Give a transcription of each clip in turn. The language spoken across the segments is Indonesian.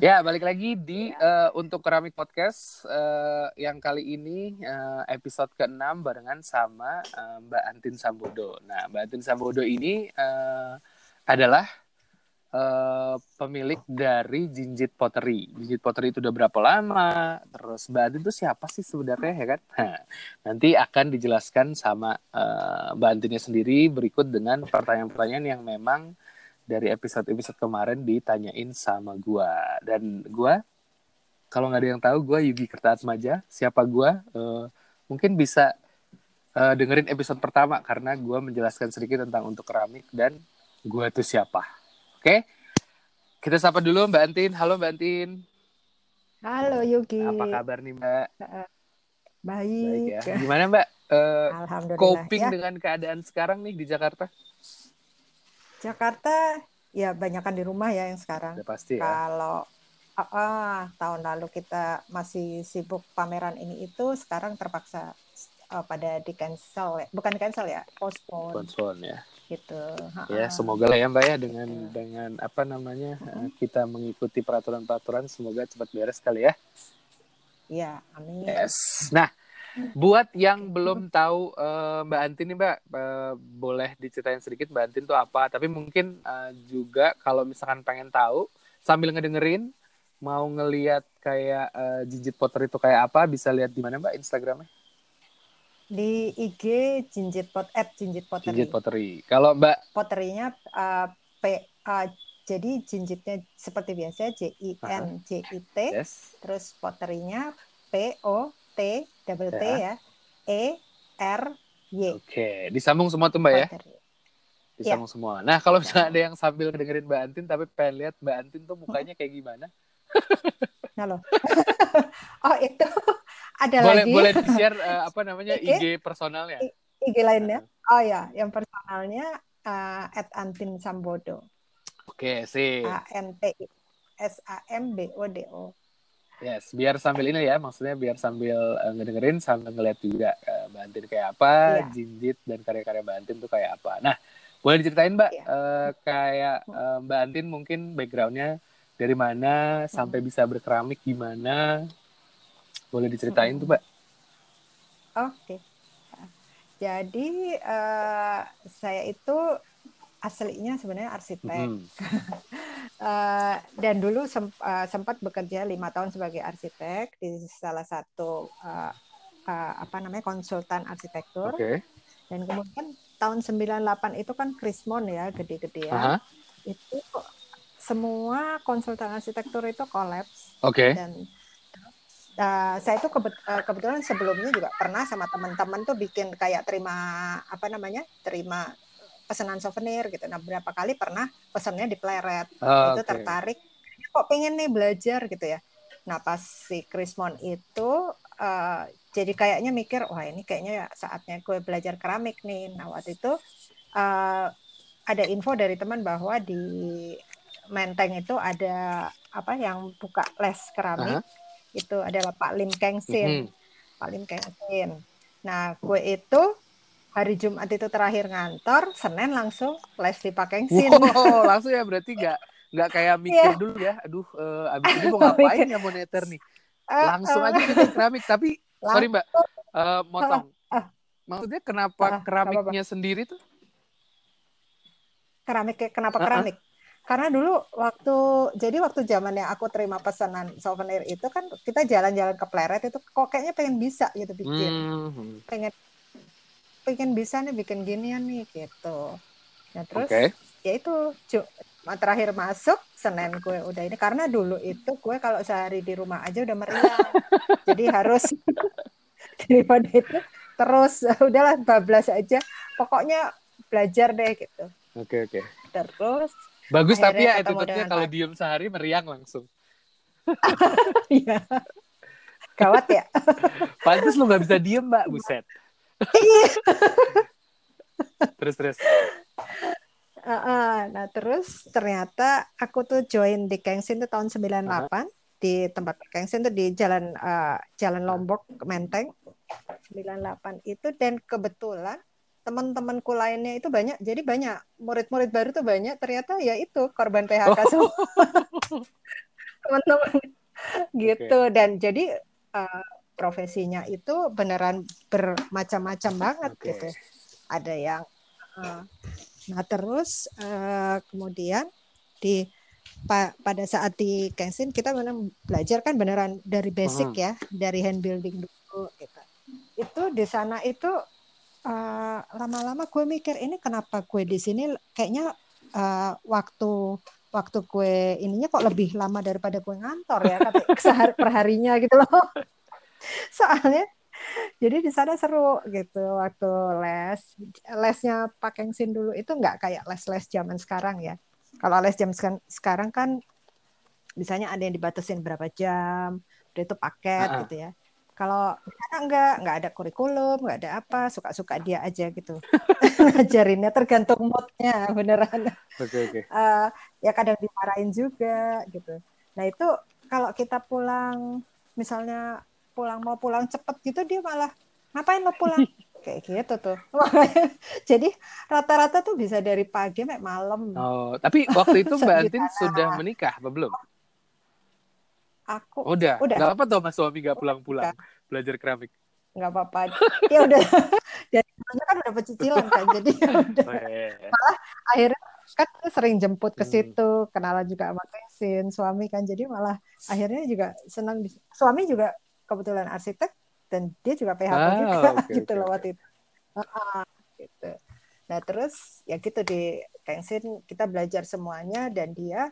ya, balik lagi di uh, untuk keramik podcast uh, yang kali ini uh, episode ke-6 barengan sama uh, Mbak Antin Sambodo. Nah, Mbak Antin Sambodo ini uh, adalah uh, pemilik dari Jinjit Pottery. Jinjit Pottery itu udah berapa lama? Terus Mbak Antin itu siapa sih sebenarnya ya kan? Nah, nanti akan dijelaskan sama uh, Mbak Antinnya sendiri berikut dengan pertanyaan-pertanyaan yang memang dari episode-episode kemarin ditanyain sama gua. Dan gua kalau nggak ada yang tahu gua Yugi Kertaatmaja siapa gua? Uh, mungkin bisa uh, dengerin episode pertama karena gua menjelaskan sedikit tentang untuk keramik dan gua itu siapa. Oke? Okay? kita sapa dulu Mbak Antin. Halo Mbak Antin. Halo Yugi. Apa kabar nih Mbak? Baik, baik ya. gimana Mbak? Uh, coping ya. dengan keadaan sekarang nih di Jakarta Jakarta ya banyakkan di rumah ya yang sekarang. Ya, pasti ya. Kalau ah, ah, tahun lalu kita masih sibuk pameran ini itu, sekarang terpaksa uh, pada di cancel ya, bukan cancel ya, postpone. Postpone ya. Gitu. Ya semoga lah ya Mbak ya dengan gitu. dengan apa namanya uh, kita mengikuti peraturan-peraturan semoga cepat beres kali ya. Iya, amin. Yes. Nah, Buat yang belum tahu uh, Mbak Antin nih Mbak, uh, boleh diceritain sedikit Mbak Antin itu apa? Tapi mungkin uh, juga kalau misalkan pengen tahu sambil ngedengerin, mau ngeliat kayak uh, Jinjit Potter itu kayak apa, bisa lihat di mana Mbak Instagramnya? Di IG Jinjit Pot at Jinjit Pottery. Jinjit Pottery. Kalau Mbak Potterinya uh, P uh, jadi jinjitnya seperti biasa J I N J I T. Yes. Terus potterinya P O T double T ya. ya. E R Y. Oke, disambung semua tuh Mbak ya. Disambung ya. semua. Nah, kalau misalnya ada yang sambil dengerin Mbak Antin tapi pengen lihat Mbak Antin tuh mukanya kayak gimana? Nah loh. oh, itu ada boleh, lagi. Boleh di-share uh, apa namanya IG, IG personalnya? IG lainnya. Oh ya, yang personalnya uh, at Antin Sambodo. Oke, sih. A N T S A M B O D O. Yes, biar sambil ini ya, maksudnya biar sambil uh, ngedengerin sambil ngeliat juga uh, Mbak Antin kayak apa, yeah. Jinjit dan karya-karya Mbak Antin tuh kayak apa. Nah, boleh diceritain Mbak, yeah. uh, kayak uh, Mbak Antin mungkin backgroundnya dari mana sampai bisa berkeramik gimana? Boleh diceritain hmm. tuh Mbak? Oke, okay. jadi uh, saya itu aslinya sebenarnya arsitek. Mm. uh, dan dulu sem uh, sempat bekerja lima tahun sebagai arsitek di salah satu uh, uh, apa namanya konsultan arsitektur. Okay. Dan kemudian tahun 98 itu kan Krismon ya gede-gedean. Uh -huh. Itu semua konsultan arsitektur itu kolaps. Oke. Okay. Dan uh, saya itu kebet uh, kebetulan sebelumnya juga pernah sama teman-teman tuh bikin kayak terima apa namanya terima pesanan souvenir gitu. Nah, berapa kali pernah pesannya di pleret. Oh, itu okay. tertarik kok pengen nih belajar gitu ya. Nah, pas si Krismon itu uh, jadi kayaknya mikir, wah ini kayaknya saatnya gue belajar keramik nih. Nah, waktu itu uh, ada info dari teman bahwa di Menteng itu ada apa yang buka les keramik. Uh -huh. Itu adalah Pak Lim Kengsin. Mm -hmm. Pak Lim Kengsin. Nah, gue itu hari Jumat itu terakhir ngantor, Senin langsung les di Pakengsin. Wow, langsung ya berarti nggak nggak kayak mikir yeah. dulu ya. Aduh, uh, abis ini mau ngapain ya moneter nih? Eh, langsung uh, aja kita keramik. Tapi langsung. sorry Mbak, uh, motong. Uh, Maksudnya kenapa uh, keramiknya apa -apa. sendiri tuh? Keramik kenapa keramik? Uh -uh. Karena dulu waktu jadi waktu zamannya aku terima pesanan souvenir itu kan kita jalan-jalan ke Pleret itu kok kayaknya pengen bisa gitu bikin. Hmm. Pengen pengen bisa nih bikin ginian nih gitu. Nah terus okay. ya itu terakhir masuk Senin gue udah ini karena dulu itu gue kalau sehari di rumah aja udah meriang. Jadi harus daripada itu terus udahlah bablas aja. Pokoknya belajar deh gitu. Oke okay, oke. Okay. Terus bagus tapi ya attitude-nya kalau diem sehari meriang langsung. Iya. Gawat ya. Pantes lu nggak bisa diem mbak, buset. Iya. terus terus. Uh, uh, nah terus ternyata aku tuh join di Kengsin tuh tahun 98 uh -huh. di tempat Kengsin tuh di jalan uh, Jalan Lombok Menteng 98 itu dan kebetulan teman-temanku lainnya itu banyak jadi banyak murid-murid baru tuh banyak ternyata ya itu korban PHK oh. semua teman-teman gitu okay. dan jadi uh, profesinya itu beneran bermacam-macam banget okay. gitu ada yang uh, nah terus uh, kemudian di pa, pada saat di Kenshin kita benar belajar kan beneran dari basic uh-huh. ya dari hand building dulu gitu itu di sana itu uh, lama-lama gue mikir ini kenapa gue di sini kayaknya uh, waktu waktu gue ininya kok lebih lama daripada gue ngantor ya kata sehari perharinya gitu loh soalnya jadi di sana seru gitu waktu les. Lesnya Pak Kengsin dulu itu nggak kayak les-les zaman sekarang ya. Kalau les jam sekarang kan misalnya ada yang dibatasin berapa jam udah itu paket uh-huh. gitu ya. Kalau karena enggak enggak ada kurikulum enggak ada apa suka-suka dia aja gitu. Ngajarinnya tergantung moodnya beneran. Okay, okay. Uh, ya kadang dimarahin juga gitu. Nah itu kalau kita pulang misalnya pulang mau pulang cepet gitu dia malah ngapain lo pulang? Kayak gitu tuh. Jadi rata-rata tuh bisa dari pagi sampai malam. Oh tapi waktu itu mbak Antin sudah menikah apa belum? Aku udah. udah. Nggak apa tuh mas suami nggak pulang-pulang. Belajar keramik nggak apa-apa. Ya udah jadi kan udah cicilan kan jadi ya udah. Oh, iya, iya, malah akhirnya kan sering jemput ke hmm. situ kenalan juga sama Kesin suami kan. Jadi malah akhirnya juga senang suami juga kebetulan arsitek dan dia juga PHK ah, juga okay, gitu okay, loh waktu itu gitu nah terus ya gitu di Kengsin kita belajar semuanya dan dia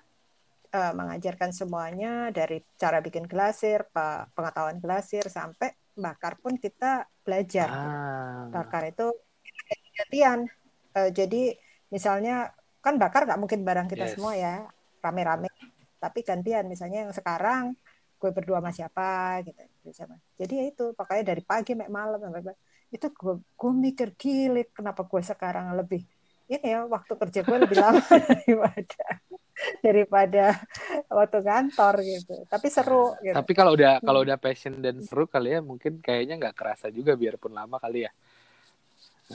uh, mengajarkan semuanya dari cara bikin glasir, pengetahuan glasir sampai bakar pun kita belajar. Ah. Bakar itu gantian. Uh, jadi misalnya kan bakar nggak mungkin barang kita yes. semua ya rame-rame, tapi gantian. Misalnya yang sekarang gue berdua sama siapa gitu. Jadi ya itu pakainya dari pagi sampai malam itu gue gue mikir gilik kenapa gue sekarang lebih ini ya waktu kerja gue lebih lama daripada daripada waktu kantor gitu. Tapi seru. Gitu. Tapi kalau udah kalau udah passion dan seru kali ya mungkin kayaknya nggak kerasa juga biarpun lama kali ya.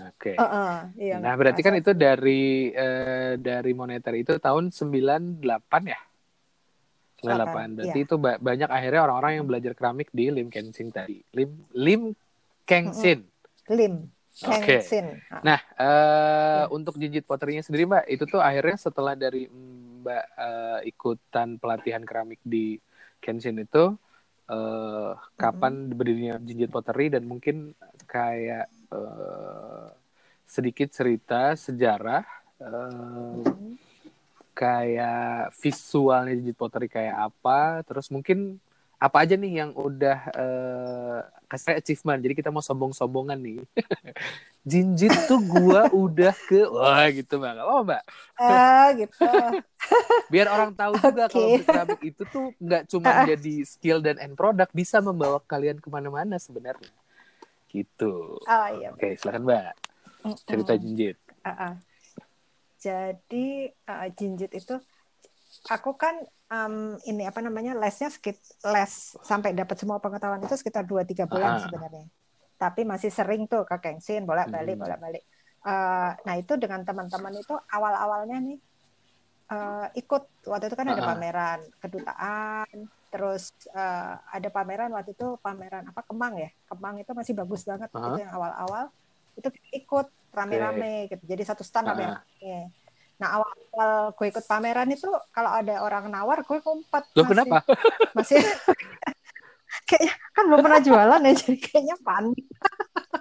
Oke. Okay. Uh, uh, iya, nah berarti kan itu dari uh, dari moneter itu tahun 98 ya. 98. Berarti iya. itu ba banyak akhirnya orang-orang yang belajar keramik di Lim Kensing tadi. Lim Lim Kengsin. Lim. Oke. Okay. Nah, uh, ya. untuk jinjit potterinya sendiri, Mbak, itu tuh akhirnya setelah dari Mbak uh, ikutan pelatihan keramik di Kenshin itu, uh, kapan mm-hmm. berdirinya jinjit pottery dan mungkin kayak uh, sedikit cerita sejarah, uh, mm-hmm. Kayak visualnya jinjit pottery kayak apa, terus mungkin apa aja nih yang udah uh, kasih achievement. Jadi kita mau sombong-sombongan nih. Jinjit tuh gua udah ke wah gitu mbak. Oh mbak. Ah gitu. Biar orang tahu juga okay. kalau keramik itu tuh nggak cuma jadi skill dan end product bisa membawa kalian ke mana-mana sebenarnya. Gitu. Oh, iya. oke silakan mbak. cerita jinjit. Uh -uh. Jadi uh, jinjit itu aku kan um, ini apa namanya lesnya sekit les sampai dapat semua pengetahuan itu sekitar dua tiga bulan ah. sebenarnya. Tapi masih sering tuh ke Kengsin bolak balik hmm. bolak balik. Uh, nah itu dengan teman-teman itu awal awalnya nih uh, ikut waktu itu kan ada pameran kedutaan, terus uh, ada pameran waktu itu pameran apa Kemang ya Kemang itu masih bagus banget uh itu yang awal awal itu ikut rame-rame okay. gitu jadi satu stand rame-rame Nah awal-awal gue ikut pameran itu kalau ada orang nawar gue ngumpet. Lo kenapa? Masih kayaknya kan belum pernah jualan ya jadi kayaknya panik.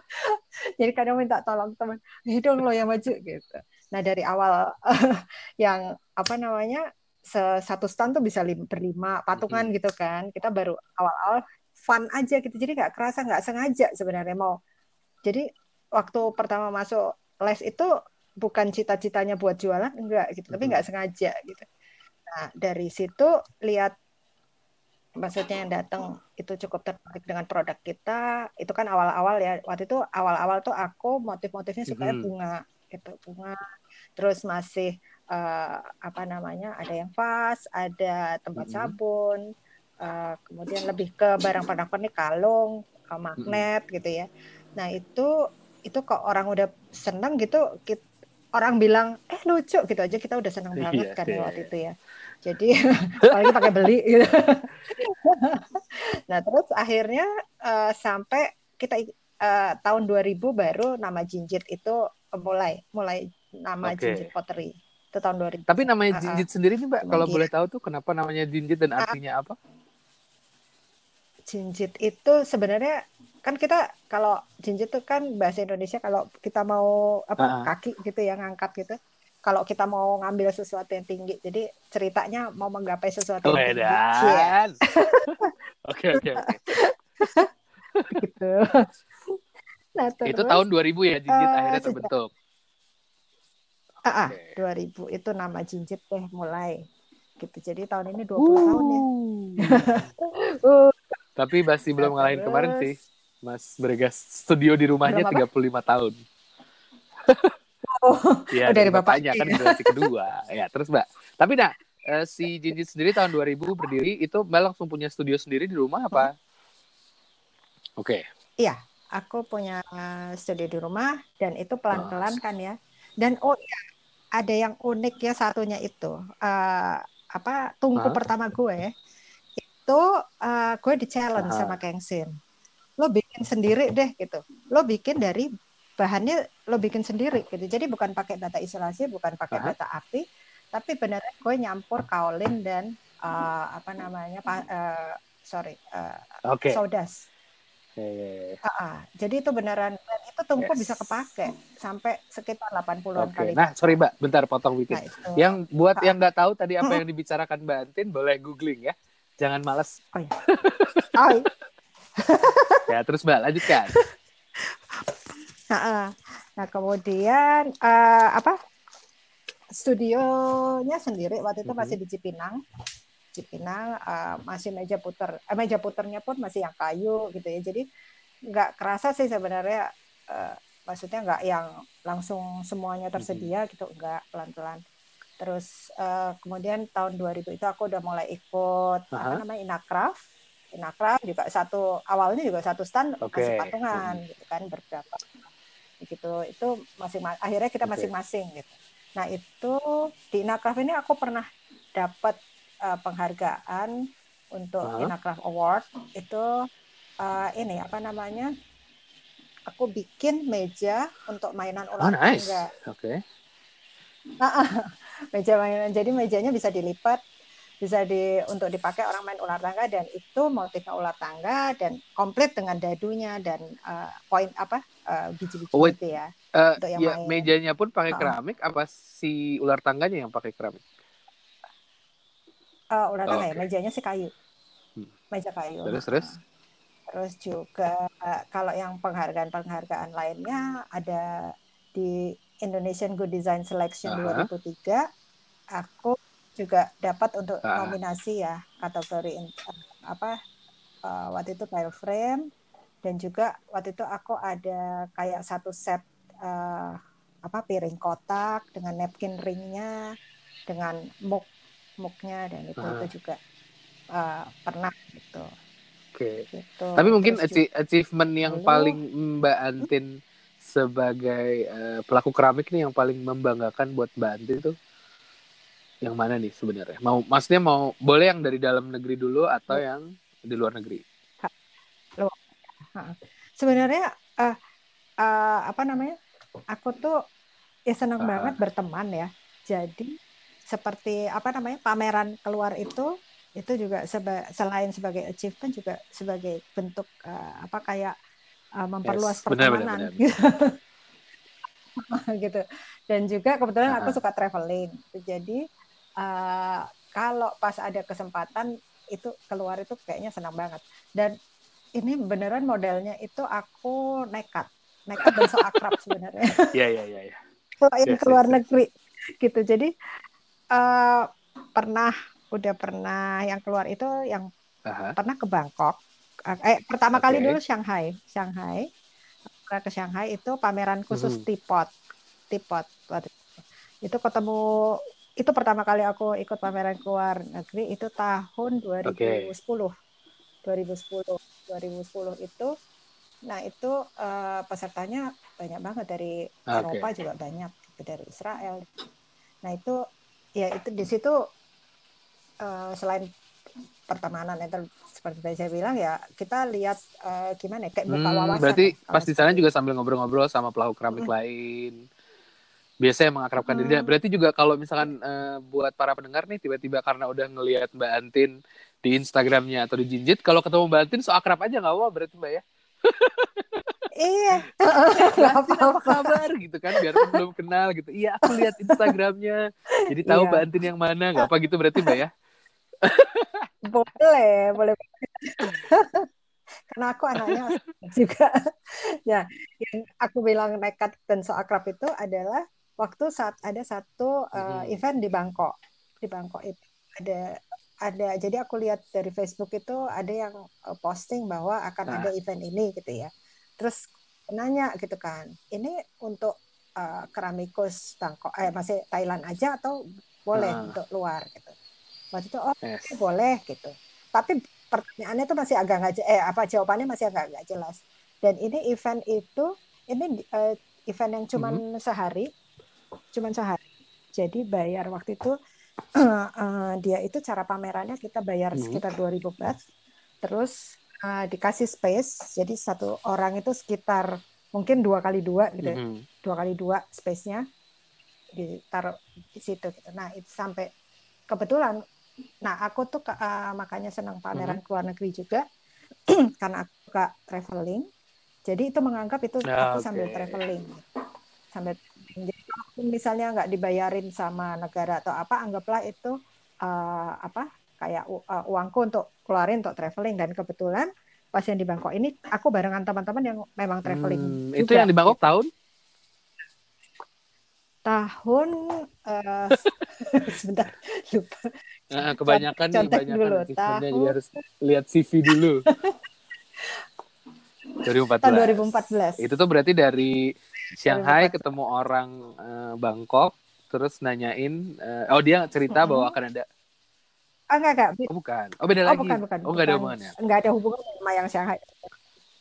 jadi kadang minta tolong teman, hidung lo yang maju gitu. Nah dari awal yang apa namanya satu stand tuh bisa lim, berlima patungan hmm. gitu kan. Kita baru awal-awal fun aja gitu. Jadi nggak kerasa nggak sengaja sebenarnya mau. Jadi waktu pertama masuk les itu bukan cita-citanya buat jualan enggak gitu tapi nggak sengaja gitu. Nah dari situ lihat maksudnya yang datang itu cukup tertarik dengan produk kita. Itu kan awal-awal ya waktu itu awal-awal tuh aku motif-motifnya supaya bunga gitu bunga. Terus masih uh, apa namanya ada yang vas ada tempat sabun uh, kemudian lebih ke barang pernak-pernik kalung magnet gitu ya. Nah itu itu kok orang udah seneng gitu kita, orang bilang eh lucu gitu aja kita udah senang iya, banget iya, kan iya. waktu itu ya Jadi apalagi pakai beli gitu. nah, terus akhirnya uh, sampai kita uh, tahun 2000 baru nama Jinjit itu mulai mulai nama okay. Jinjit Pottery. Itu tahun 2000. Tapi namanya Jinjit uh, sendiri nih, Mbak, kalau boleh tahu tuh kenapa namanya Jinjit dan artinya apa? Jinjit itu sebenarnya kan kita kalau jinjit itu kan bahasa Indonesia kalau kita mau apa uh -huh. kaki gitu yang ngangkat gitu kalau kita mau ngambil sesuatu yang tinggi. Jadi ceritanya mau menggapai sesuatu yang tinggi. Iya. Oke oke. Gitu. Nah, terus, itu tahun 2000 ya Jinjit uh, akhirnya terbentuk. Ah, okay. 2000 itu nama Jinjit deh mulai. Gitu. Jadi tahun ini 20 uh. tahun ya. uh. Tapi masih belum ngalahin kemarin sih. Mas Bergas studio di rumahnya tiga puluh 35 tahun. Oh, ya, dari bapaknya kan generasi kedua. ya, terus Mbak. Tapi nah, si Jinjit sendiri tahun 2000 berdiri itu Mbak langsung punya studio sendiri di rumah apa? Hmm. Oke. Okay. Iya, aku punya studio di rumah dan itu pelan-pelan kan ya. Dan oh ya, ada yang unik ya satunya itu. Uh, apa tungku huh? pertama gue itu uh, gue di challenge -huh. sama Kengsin. Lo bikin sendiri deh gitu. Lo bikin dari bahannya lo bikin sendiri gitu. Jadi bukan pakai bata isolasi, bukan pakai bata api, tapi beneran gue nyampur kaolin dan uh, apa namanya uh, sorry uh, okay. sodas. Uh, uh, jadi itu beneran dan itu tungku yes. bisa kepake sampai sekitar 80-an okay. kali. Nah, sorry Mbak, bentar potong dikit. Nah, yang buat uh, yang nggak tahu tadi apa yang dibicarakan Mbak Antin, boleh googling ya. Jangan males. Oh, iya. oh. ya, terus Mbak lanjutkan. Nah, kemudian uh, apa? Studionya sendiri waktu itu masih di Cipinang. Cipinang uh, masih meja puter. Eh, meja puternya pun masih yang kayu gitu ya. Jadi nggak kerasa sih sebenarnya uh, maksudnya nggak yang langsung semuanya tersedia gitu, nggak pelan-pelan. Terus uh, kemudian tahun 2000 itu aku udah mulai ikut uh -huh. apa namanya Inakraf. Inakraf juga satu awalnya juga satu stand okay. masih patungan gitu kan berapa gitu itu masing akhirnya kita masing-masing gitu nah itu di Inakraf ini aku pernah dapat uh, penghargaan untuk uh -huh. Inakraf Award itu uh, ini apa namanya aku bikin meja untuk mainan ular oh, nice. tangga oke okay. meja mainan jadi mejanya bisa dilipat bisa di untuk dipakai orang main ular tangga dan itu motifnya ular tangga dan komplit dengan dadunya dan uh, poin apa uh, biji-biji oh, itu ya. Uh, untuk yang ya main. mejanya pun pakai keramik apa si ular tangganya yang pakai keramik? Uh, ular tangga oh, okay. ya, mejanya sih kayu. Hmm. Meja kayu. Terus terus. Terus juga uh, kalau yang penghargaan-penghargaan lainnya ada di Indonesian Good Design Selection uh -huh. 2003 aku juga dapat untuk uh. nominasi ya kategori apa uh, waktu itu tile frame dan juga waktu itu aku ada kayak satu set uh, apa piring kotak dengan napkin ringnya dengan muk muknya dan itu uh. itu juga uh, pernah gitu. Oke. Okay. Gitu. Tapi mungkin Terus achievement yang lalu, paling Mbak Antin hmm? sebagai uh, pelaku keramik nih yang paling membanggakan buat Mbak Antin tuh yang mana nih sebenarnya? Mau maksudnya mau boleh yang dari dalam negeri dulu atau hmm. yang di luar negeri? Sebenarnya uh, uh, apa namanya? Aku tuh ya senang uh. banget berteman ya. Jadi seperti apa namanya? pameran keluar itu itu juga seba, selain sebagai achievement juga sebagai bentuk uh, apa kayak uh, memperluas yes, pertemanan benar, benar, benar. gitu. Dan juga kebetulan uh. aku suka traveling. Jadi uh, kalau pas ada kesempatan itu keluar itu kayaknya senang banget. Dan ini beneran modelnya itu aku nekat. Nekat dan so akrab sebenarnya. Iya iya iya ya. kalau yang yes, keluar yes, negeri gitu. Jadi uh, pernah udah pernah yang keluar itu yang uh-huh. pernah ke Bangkok. Eh pertama okay. kali dulu Shanghai. Shanghai. Ke Shanghai itu pameran khusus uh-huh. tipot tipot itu ketemu itu pertama kali aku ikut pameran keluar negeri itu tahun 2010. Okay. 2010. 2010 itu nah itu uh, pesertanya banyak banget dari okay. Eropa juga banyak gitu, dari Israel. Nah, itu ya itu di situ uh, selain pertemanan itu seperti tadi saya bilang ya kita lihat uh, gimana ya, kayak buka Hmm, wawasan. berarti ya, pas di sana juga sambil ngobrol-ngobrol sama pelaku keramik Mm. lain. Biasanya mengakrabkan diri. Hmm. Berarti juga kalau misalkan eh, buat para pendengar nih tiba-tiba karena udah ngelihat Mbak Antin di Instagramnya atau di Jinjit, kalau ketemu Mbak Antin so akrab aja nggak apa berarti Mbak ya? Iya, Mbak Antin apa kabar gitu kan? Biarpun belum kenal gitu. Iya aku lihat Instagramnya, jadi tahu Iya. Mbak Antin yang mana nggak apa gitu berarti Mbak ya? Boleh, boleh. Karena aku anaknya juga. Ya, yang aku bilang nekat dan so akrab itu adalah waktu saat ada satu uh, event di Bangkok. Di Bangkok itu ada ada jadi aku lihat dari Facebook itu ada yang uh, posting bahwa akan Nah. ada event ini gitu ya. Terus nanya gitu kan, ini untuk uh, keramikus Bangkok eh masih Thailand aja atau boleh Nah. untuk luar gitu. Waktu itu oh Yes. boleh gitu. Tapi pertanyaannya itu masih agak nggak eh apa jawabannya masih agak nggak jelas. Dan ini event itu ini eh, event yang cuman Mhm. sehari, cuman sehari. Jadi bayar waktu itu eh, dia itu cara pamerannya kita bayar Mhm. sekitar 2000 baht. Terus eh, dikasih space. Jadi satu orang itu sekitar mungkin dua kali dua gitu. ya. Mhm. Dua kali dua space-nya ditaruh di situ gitu. Nah, itu sampai kebetulan nah aku tuh eh, makanya senang pameran ke luar negeri juga karena aku suka traveling. Jadi itu menganggap itu Ah, aku sambil traveling. Sambil jadi misalnya nggak dibayarin sama negara atau apa, anggaplah itu eh, apa kayak u- eh, uangku untuk keluarin untuk traveling dan kebetulan pas yang di Bangkok ini aku barengan teman-teman yang memang traveling Hmm, juga. itu yang di Bangkok tahun? tahun eh, sebentar lupa Nah, kebanyakan Contek dulu, tahun- jadi harus lihat CV dulu. 2014. tahun 2014 Itu tuh berarti dari Shanghai 2014. ketemu orang eh, Bangkok, terus nanyain, eh, oh dia cerita Mm-mm. bahwa akan ada, ah enggak enggak oh bukan, oh beda oh lagi, bukan bukan oh nggak ada hubungannya. enggak ada hubungan sama yang Shanghai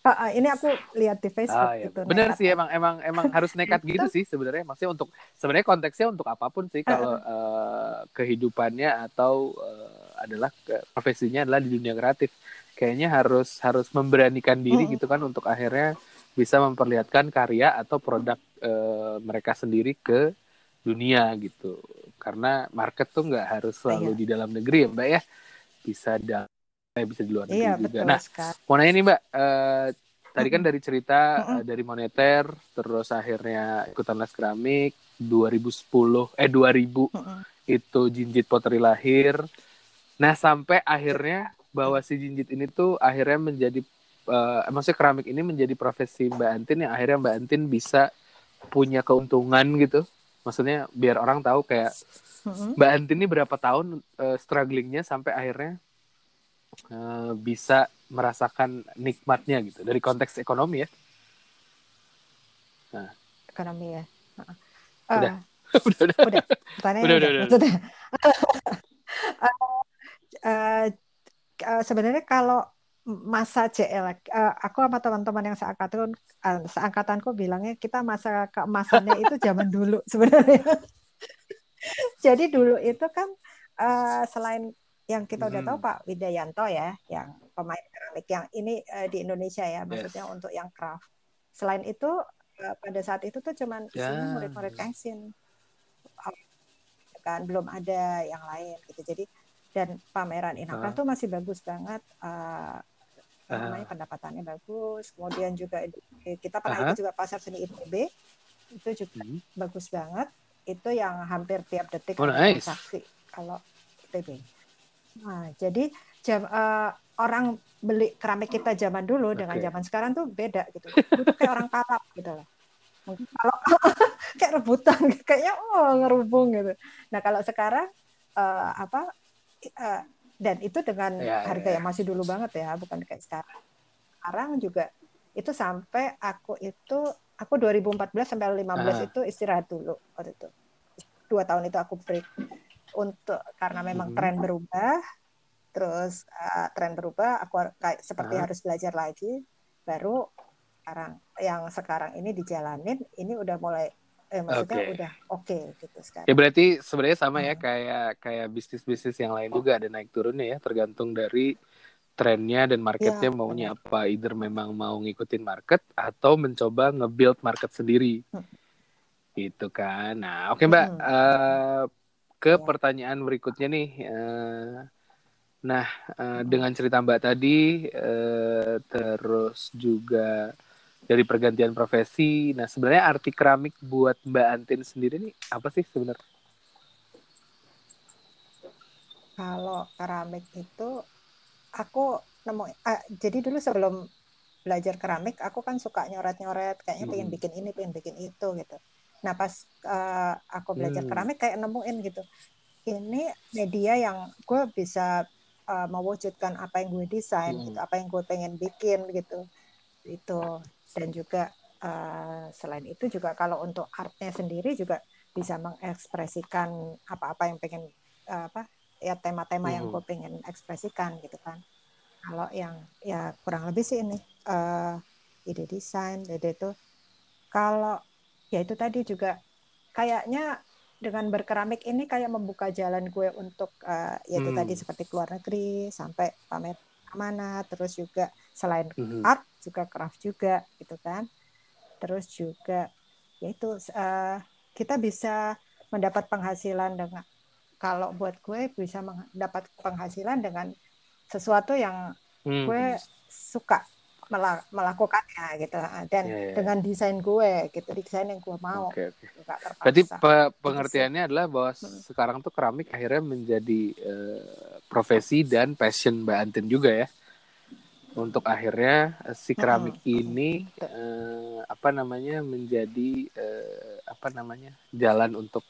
Ah, ah, ini aku lihat di Facebook Ah, iya. gitu Bener nekat. sih emang emang emang harus nekat gitu sih sebenarnya. Maksudnya untuk sebenarnya konteksnya untuk apa pun sih kalau eh, kehidupannya atau eh, adalah profesinya adalah di dunia kreatif. Kayaknya harus harus memberanikan diri Mm-mm. gitu kan untuk akhirnya bisa memperlihatkan karya atau produk eh, mereka sendiri ke dunia gitu. Karena market tuh nggak harus selalu Iya. di dalam negeri ya, Mbak ya. Bisa di bisa di luar negeri iya juga. betul Nah, sekali mau nanya nih mbak eh, tadi kan dari cerita eh, dari moneter terus akhirnya ikutan les keramik 2010 eh 2000 Mm-mm. itu jinjit pottery lahir nah sampai akhirnya bahwa si jinjit ini tuh akhirnya menjadi eh, maksudnya keramik ini menjadi profesi mbak Antin yang akhirnya mbak Antin bisa punya keuntungan gitu maksudnya biar orang tahu kayak Mm-mm. Mbak Antin ini berapa tahun eh, strugglingnya sampai akhirnya eh, bisa merasakan nikmatnya gitu dari konteks ekonomi ya. ekonomi ya Ah. Udah. Ah, udah udah. udah Udah, udah, udah, udah. Eh, eh, sebenarnya kalau masa JL eh, aku sama teman-teman yang seangkatan eh, seangkatanku bilangnya kita masa keemasannya itu zaman dulu sebenarnya. Jadi dulu itu kan eh, selain yang kita udah Hmm. tahu Pak Widayanto ya yang pemain keramik yang ini di Indonesia ya maksudnya untuk yang craft. Selain itu pada saat itu tuh cuman isinya murid-murid Kengsin kan belum ada yang lain gitu. Jadi dan pameran Inakan Ah. tuh masih bagus banget eh, Ah. namanya pendapatannya bagus kemudian juga di- kita pernah Aha. ikut juga pasar seni ITB itu juga Hmm. bagus banget itu yang hampir tiap detik Oh, nice. transaksi kalau ITB nah jadi jam eh, orang beli keramik kita zaman dulu dengan Oke. zaman sekarang tuh beda gitu itu kayak orang kalap gitu loh mungkin kalau kayak rebutan kayaknya oh ngerubung gitu nah kalau sekarang eh, apa eh, dan itu dengan Ya, harga ya. yang masih dulu banget ya bukan kayak sekarang sekarang juga itu sampai aku itu aku 2014 sampai 15 Ah. itu istirahat dulu waktu itu dua tahun itu aku break untuk karena memang Mhm. tren berubah terus eh, tren berubah aku kayak seperti Ah. harus belajar lagi baru sekarang yang sekarang ini dijalanin ini udah mulai eh maksudnya Oke. udah oke gitu sekarang. Ya berarti sebenarnya sama ya Hmm. kayak kayak bisnis-bisnis yang lain juga ada naik turunnya ya tergantung dari trennya dan marketnya Ya, maunya apa. Either memang mau ngikutin market atau mencoba nge-build market sendiri. Hmm. Gitu kan. Nah, oke Mbak, Hmm. Eh, ke Ya. pertanyaan berikutnya nih. Eh, nah, Hmm. dengan cerita Mbak tadi eh, terus juga dari pergantian profesi. Nah, sebenarnya arti keramik buat Mbak Antin sendiri nih apa sih sebenarnya? Kalau keramik itu aku nemu ah, jadi dulu sebelum belajar keramik aku kan suka nyoret-nyoret kayaknya pengen Hmm. bikin ini pengen bikin itu gitu. Nah pas eh, aku belajar Hmm. keramik kayak nemuin gitu ini media yang gue bisa eh, mewujudkan apa yang gue desain Hmm. gitu apa yang gue pengen bikin gitu itu dan juga eh, selain itu juga kalau untuk artnya sendiri juga bisa mengekspresikan apa-apa yang pengen eh, apa ya tema-tema yang Mhm. gue pengen ekspresikan gitu kan kalau yang ya kurang lebih sih ini eh, ide desain ide itu kalau ya itu tadi juga kayaknya dengan berkeramik ini kayak membuka jalan gue untuk eh, ya itu Hmm. tadi seperti keluar negeri sampai pamer mana terus juga selain Mhm. art juga craft juga gitu kan terus juga yaitu eh, kita bisa mendapat penghasilan dengan kalau buat gue bisa mendapat penghasilan dengan sesuatu yang Mhm. gue suka mela- melakukannya gitu dan Iya, iya. dengan desain gue gitu desain yang gue mau nggak terpaksa Berarti pe- Gitu pengertiannya adalah bahwa Hmm. sekarang tuh keramik akhirnya menjadi eh, profesi dan passion Mbak Antin juga ya. Untuk akhirnya eh, si keramik Mm-mm. ini eh, apa namanya menjadi eh, apa namanya jalan untuk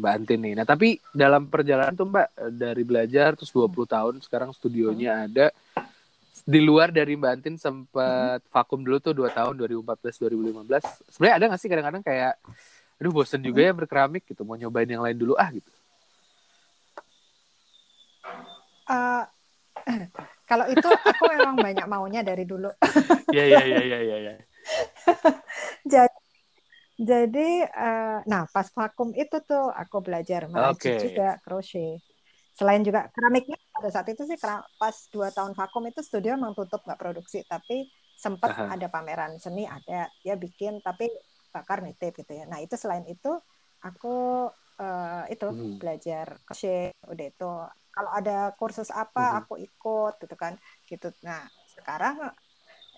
Mbak Antin nih. Nah tapi dalam perjalanan tuh Mbak dari belajar terus 20 tahun sekarang studionya ada di luar dari Mbak Antin sempat vakum dulu tuh dua tahun 2014 2015. Sebenarnya ada nggak sih kadang-kadang kayak aduh bosen juga ya berkeramik gitu mau nyobain yang lain dulu ah gitu. Eh, kalau itu aku memang banyak maunya dari dulu Iya iya iya iya iya. Ya. jadi jadi eh, nah pas vakum itu tuh aku belajar merajut Oke. juga crochet selain juga keramiknya pada saat itu sih pas dua tahun vakum itu studio memang tutup nggak produksi tapi sempat Aha. ada pameran seni ada ya bikin tapi bakar nitip gitu ya nah itu selain itu aku eh, itu Hmm. belajar crochet udah itu kalau ada kursus apa Mhm. aku ikut gitu kan gitu nah sekarang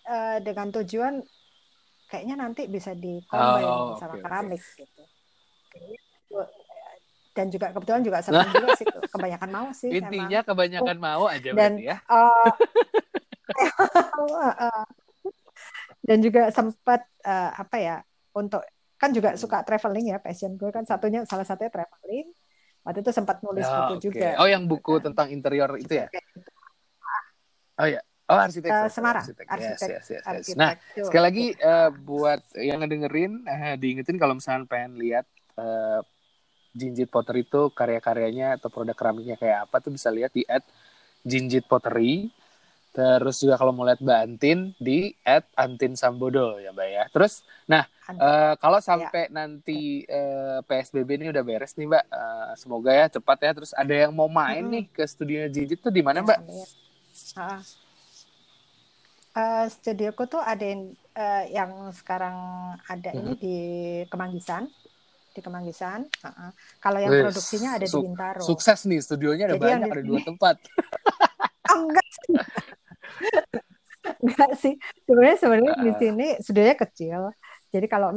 eh, dengan tujuan kayaknya nanti bisa di combine Oh, sama oke. keramik gitu Kayaknya itu- dan juga kebetulan juga senang juga sih kebanyakan mau sih Intinya kebanyakan mau aja Dan- berarti ya. Eh, eh, dan juga sempat eh, apa ya untuk kan juga suka traveling ya passion gue kan satunya salah satunya traveling waktu itu sempat nulis Oh, buku oke. juga Oh yang buku Kan. tentang interior itu ya? Oh ya. Oh arsitek. Sorry, Semarang, Arsitek. Yes, arsitek, yes, yes, yes. arsitek Nah sekali lagi eh, buat yang ngedengerin eh, diingetin kalau misalnya pengen lihat eh, Jinjit Pottery itu karya-karyanya atau produk keramiknya kayak apa tuh bisa lihat di at Jinjit Pottery. Terus juga kalau mau lihat Mbak Antin di at Antin Sambodo ya Mbak ya. Terus nah eh, kalau Ya. sampai nanti eh, PSBB ini udah beres nih Mbak, eh, semoga ya cepat ya. Terus ada yang mau main Mm-mm. nih ke studionya Jinjit tuh di mana Mbak? Ah. Eh, studioku tuh ada yang, eh, yang sekarang ada ini Mhm. di Kemanggisan, di Kemanggisan. Ah, ah. Kalau yang Wih, produksinya ada di su- Bintaro. Sukses nih studionya ada Jadi banyak, di ada dua tempat. Ah, enggak sih. enggak sih. Sebenarnya sebenarnya di Ah. sini studionya kecil. Jadi kalau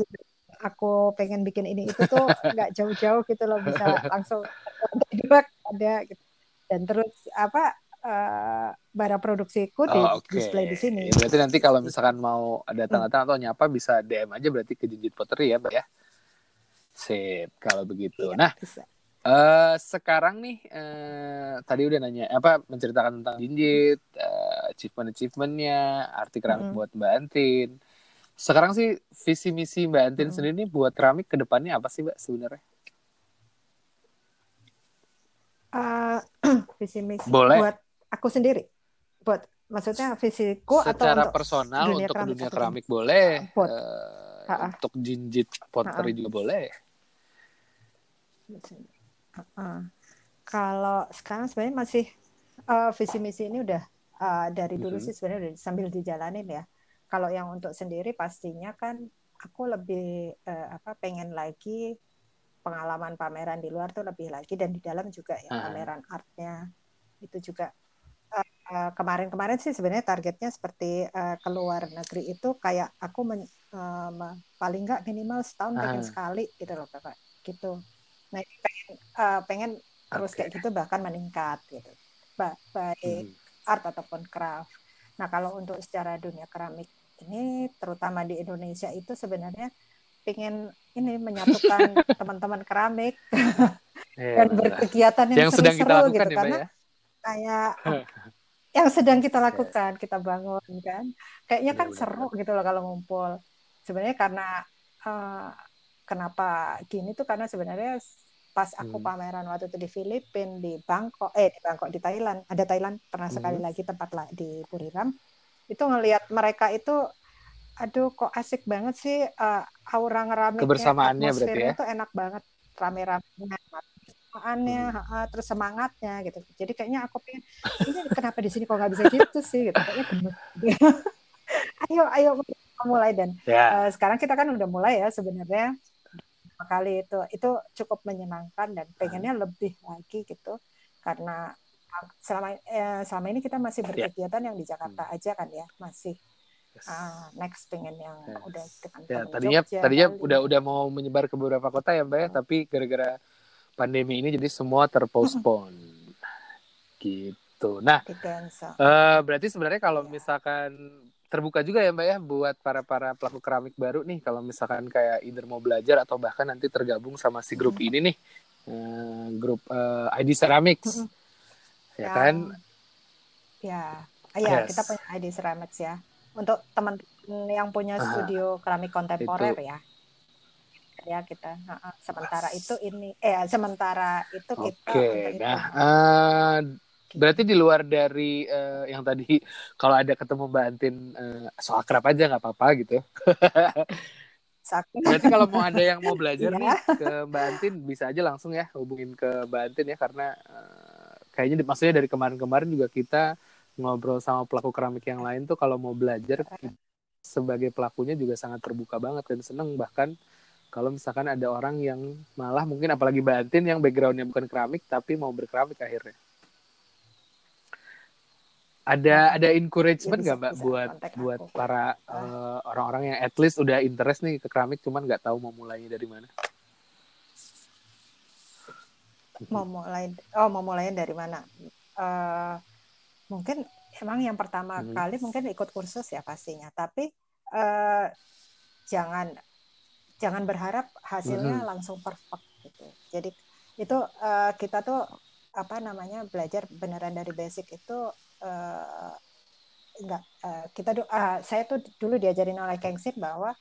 aku pengen bikin ini itu tuh nggak jauh-jauh gitu loh bisa langsung dua ada gitu. Dan terus apa eh, barang produksiku di Oh, oke. display di sini. Ya, berarti nanti kalau misalkan mau datang-datang atau nyapa bisa DM aja berarti ke Jinjit Pottery ya, Mbak ya. Sip, kalau begitu. Iya, Nah, bisa. Eh sekarang nih eh, tadi udah nanya apa menceritakan tentang Jinjit, eh, achievement-achievementnya, arti keramik Mm-mm. buat Mbak Antin. Sekarang sih visi misi Mbak Antin Mm-mm. sendiri nih buat keramik ke depannya apa sih, Mbak sebenarnya? Eh, visi misi Boleh. buat aku sendiri buat maksudnya visiku atau Secara untuk personal dunia untuk keramik dunia atau keramik boleh. Eh, uh, untuk jinjit pottery uh, juga boleh. Uh, kalau sekarang sebenarnya masih uh, visi misi ini udah uh, dari dulu mm -hmm. sih sebenarnya udah sambil dijalanin ya. Kalau yang untuk sendiri pastinya kan aku lebih uh, apa pengen lagi pengalaman pameran di luar tuh lebih lagi dan di dalam juga ya uh. pameran artnya itu juga uh, kemarin-kemarin sih sebenarnya targetnya seperti uh, keluar negeri itu kayak aku men, uh, paling nggak minimal setahun uh. pengen sekali gitu loh kakak gitu nah uh, pengen terus okay. kayak gitu bahkan meningkat gitu. Ba baik hmm. art ataupun craft. Nah kalau untuk secara dunia keramik ini terutama di Indonesia itu sebenarnya pengen ini menyatukan teman-teman keramik yeah, dan berkegiatan yang, yang seru-seru gitu ya, karena ya? kayak yang sedang kita lakukan kita bangun kan. Kayaknya kan seru gitu loh kalau ngumpul. Sebenarnya karena uh, kenapa gini tuh? Karena sebenarnya pas aku hmm. pameran waktu itu di Filipina di Bangkok eh di Bangkok di Thailand ada Thailand pernah sekali hmm. lagi tempat lah di Buriram itu ngelihat mereka itu aduh kok asik banget sih uh, aura ngeramiknya kebersamaannya berarti ya itu enak banget rame-rame kebersamaan hmm. terus semangatnya gitu jadi kayaknya aku pengen ini kenapa di sini kok nggak bisa gitu sih gitu kayaknya ayo ayo mulai dan yeah. Ya. uh, sekarang kita kan udah mulai ya sebenarnya kali itu itu cukup menyenangkan dan pengennya lebih lagi gitu karena selama eh, selama ini kita masih ya. berkegiatan yeah. yang di Jakarta hmm. aja kan ya masih uh, next pengen yang yes. udah dengan ya, tadinya Jogja, tadinya kali. udah udah mau menyebar ke beberapa kota ya mbak ya hmm. tapi gara-gara pandemi ini jadi semua terpospon gitu nah uh, berarti sebenarnya kalau yeah. misalkan terbuka juga ya mbak ya buat para para pelaku keramik baru nih kalau misalkan kayak either mau belajar atau bahkan nanti tergabung sama si grup hmm. ini nih uh, grup uh, ID Ceramics hmm. ya, ya kan ya ya yes. kita punya ID Ceramics ya untuk teman-teman yang punya studio keramik kontemporer itu. ya ya kita uh, sementara itu ini eh sementara itu kita okay. nah uh, Berarti di luar dari uh, yang tadi kalau ada ketemu Mbak Antin uh, so akrab aja nggak apa-apa gitu. Berarti kalau mau ada yang mau belajar nih iya. ke Mbak Antin bisa aja langsung ya hubungin ke Mbak Antin ya karena uh, kayaknya maksudnya dari kemarin-kemarin juga kita ngobrol sama pelaku keramik yang lain tuh kalau mau belajar sebagai pelakunya juga sangat terbuka banget dan seneng bahkan kalau misalkan ada orang yang malah mungkin apalagi Mbak Antin yang backgroundnya bukan keramik tapi mau berkeramik akhirnya ada ada encouragement nggak mbak buat buat aku. para uh, orang-orang yang at least udah interest nih ke keramik cuman nggak tahu mau mulainya dari mana mau mulai oh mau mulainya dari mana uh, mungkin emang yang pertama hmm. kali mungkin ikut kursus ya pastinya tapi uh, jangan jangan berharap hasilnya hmm. langsung perfect gitu jadi itu uh, kita tuh apa namanya belajar beneran dari basic itu uh, enggak uh, kita uh, saya tuh dulu diajarin oleh Kengsit bahwa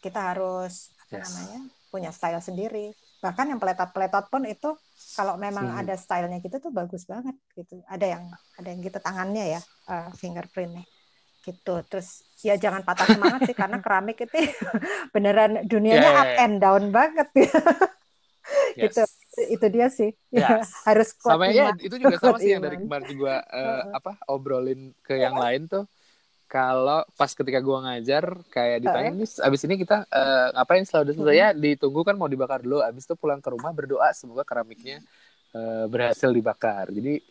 kita harus apa yes. namanya punya style sendiri bahkan yang peletot-peletot pun itu kalau memang hmm. ada stylenya gitu tuh bagus banget gitu ada yang ada yang gitu tangannya ya uh, fingerprintnya gitu terus ya jangan patah semangat sih karena keramik itu beneran dunianya yeah, yeah, yeah. up and down banget yes. gitu itu dia sih. Yes. harus kuat sama ya itu juga sama sih yang dari kemarin juga uh, apa obrolin ke yang lain tuh. Kalau pas ketika gua ngajar kayak ditanya nih abis ini kita uh, ngapain selalu selesai ya ditunggu kan mau dibakar dulu. Abis itu pulang ke rumah berdoa semoga keramiknya uh, berhasil dibakar. Jadi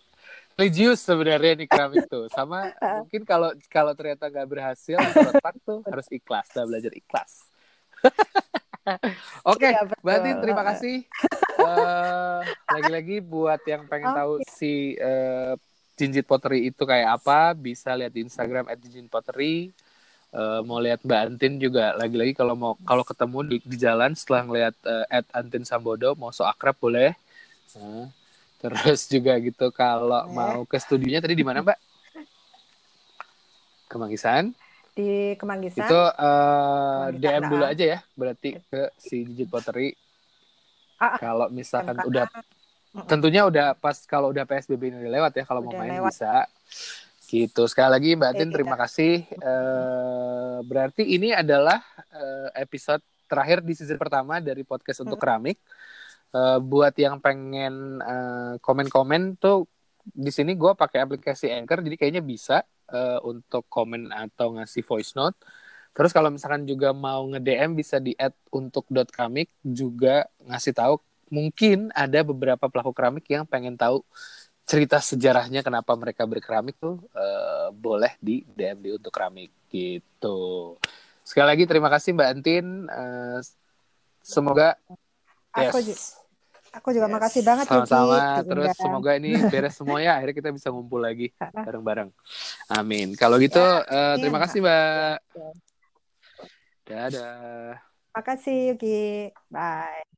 religius sebenarnya nih keramik tuh. Sama mungkin kalau kalau ternyata nggak berhasil retak tuh harus ikhlas. Dah belajar ikhlas. Oke, okay, ya, berarti terima kasih. Uh, lagi-lagi buat yang pengen okay. tahu si uh, Jinjit Pottery itu kayak apa, bisa lihat di Instagram @jinjitpottery. Uh, mau lihat Mbak Antin juga lagi-lagi kalau mau kalau ketemu di, di jalan setelah ngelihat uh, Antin Sambodo mau so akrab boleh. Uh, terus juga gitu kalau mau ke studionya tadi di mana Mbak? Kemanggisan di Kemanggisan. Itu uh, DM dulu aja ya, berarti ke si Digit Pottery. Ah, ah, kalau misalkan udah tentunya udah pas kalau udah PSBB ini udah lewat ya kalau mau main lewat. bisa. Gitu. Sekali lagi Mbak Tin terima kasih. Eh, berarti ini adalah eh, episode terakhir di season pertama dari podcast untuk keramik. Eh, buat yang pengen eh, komen-komen tuh di sini gue pakai aplikasi Anchor, jadi kayaknya bisa eh, untuk komen atau ngasih voice note. Terus kalau misalkan juga mau nge-DM bisa di add untuk dot keramik juga ngasih tahu mungkin ada beberapa pelaku keramik yang pengen tahu cerita sejarahnya kenapa mereka berkeramik tuh eh, boleh di DM di untuk keramik gitu. Sekali lagi terima kasih Mbak Antin. Eh, semoga Aku yes. juga, aku juga Yes. makasih banget. Sama-sama. Terus semoga ini beres semua ya. Akhirnya kita bisa ngumpul lagi bareng-bareng. Amin. Kalau gitu Ya, eh, terima amin. kasih Mbak. Dadah. Makasih Yuki. Bye.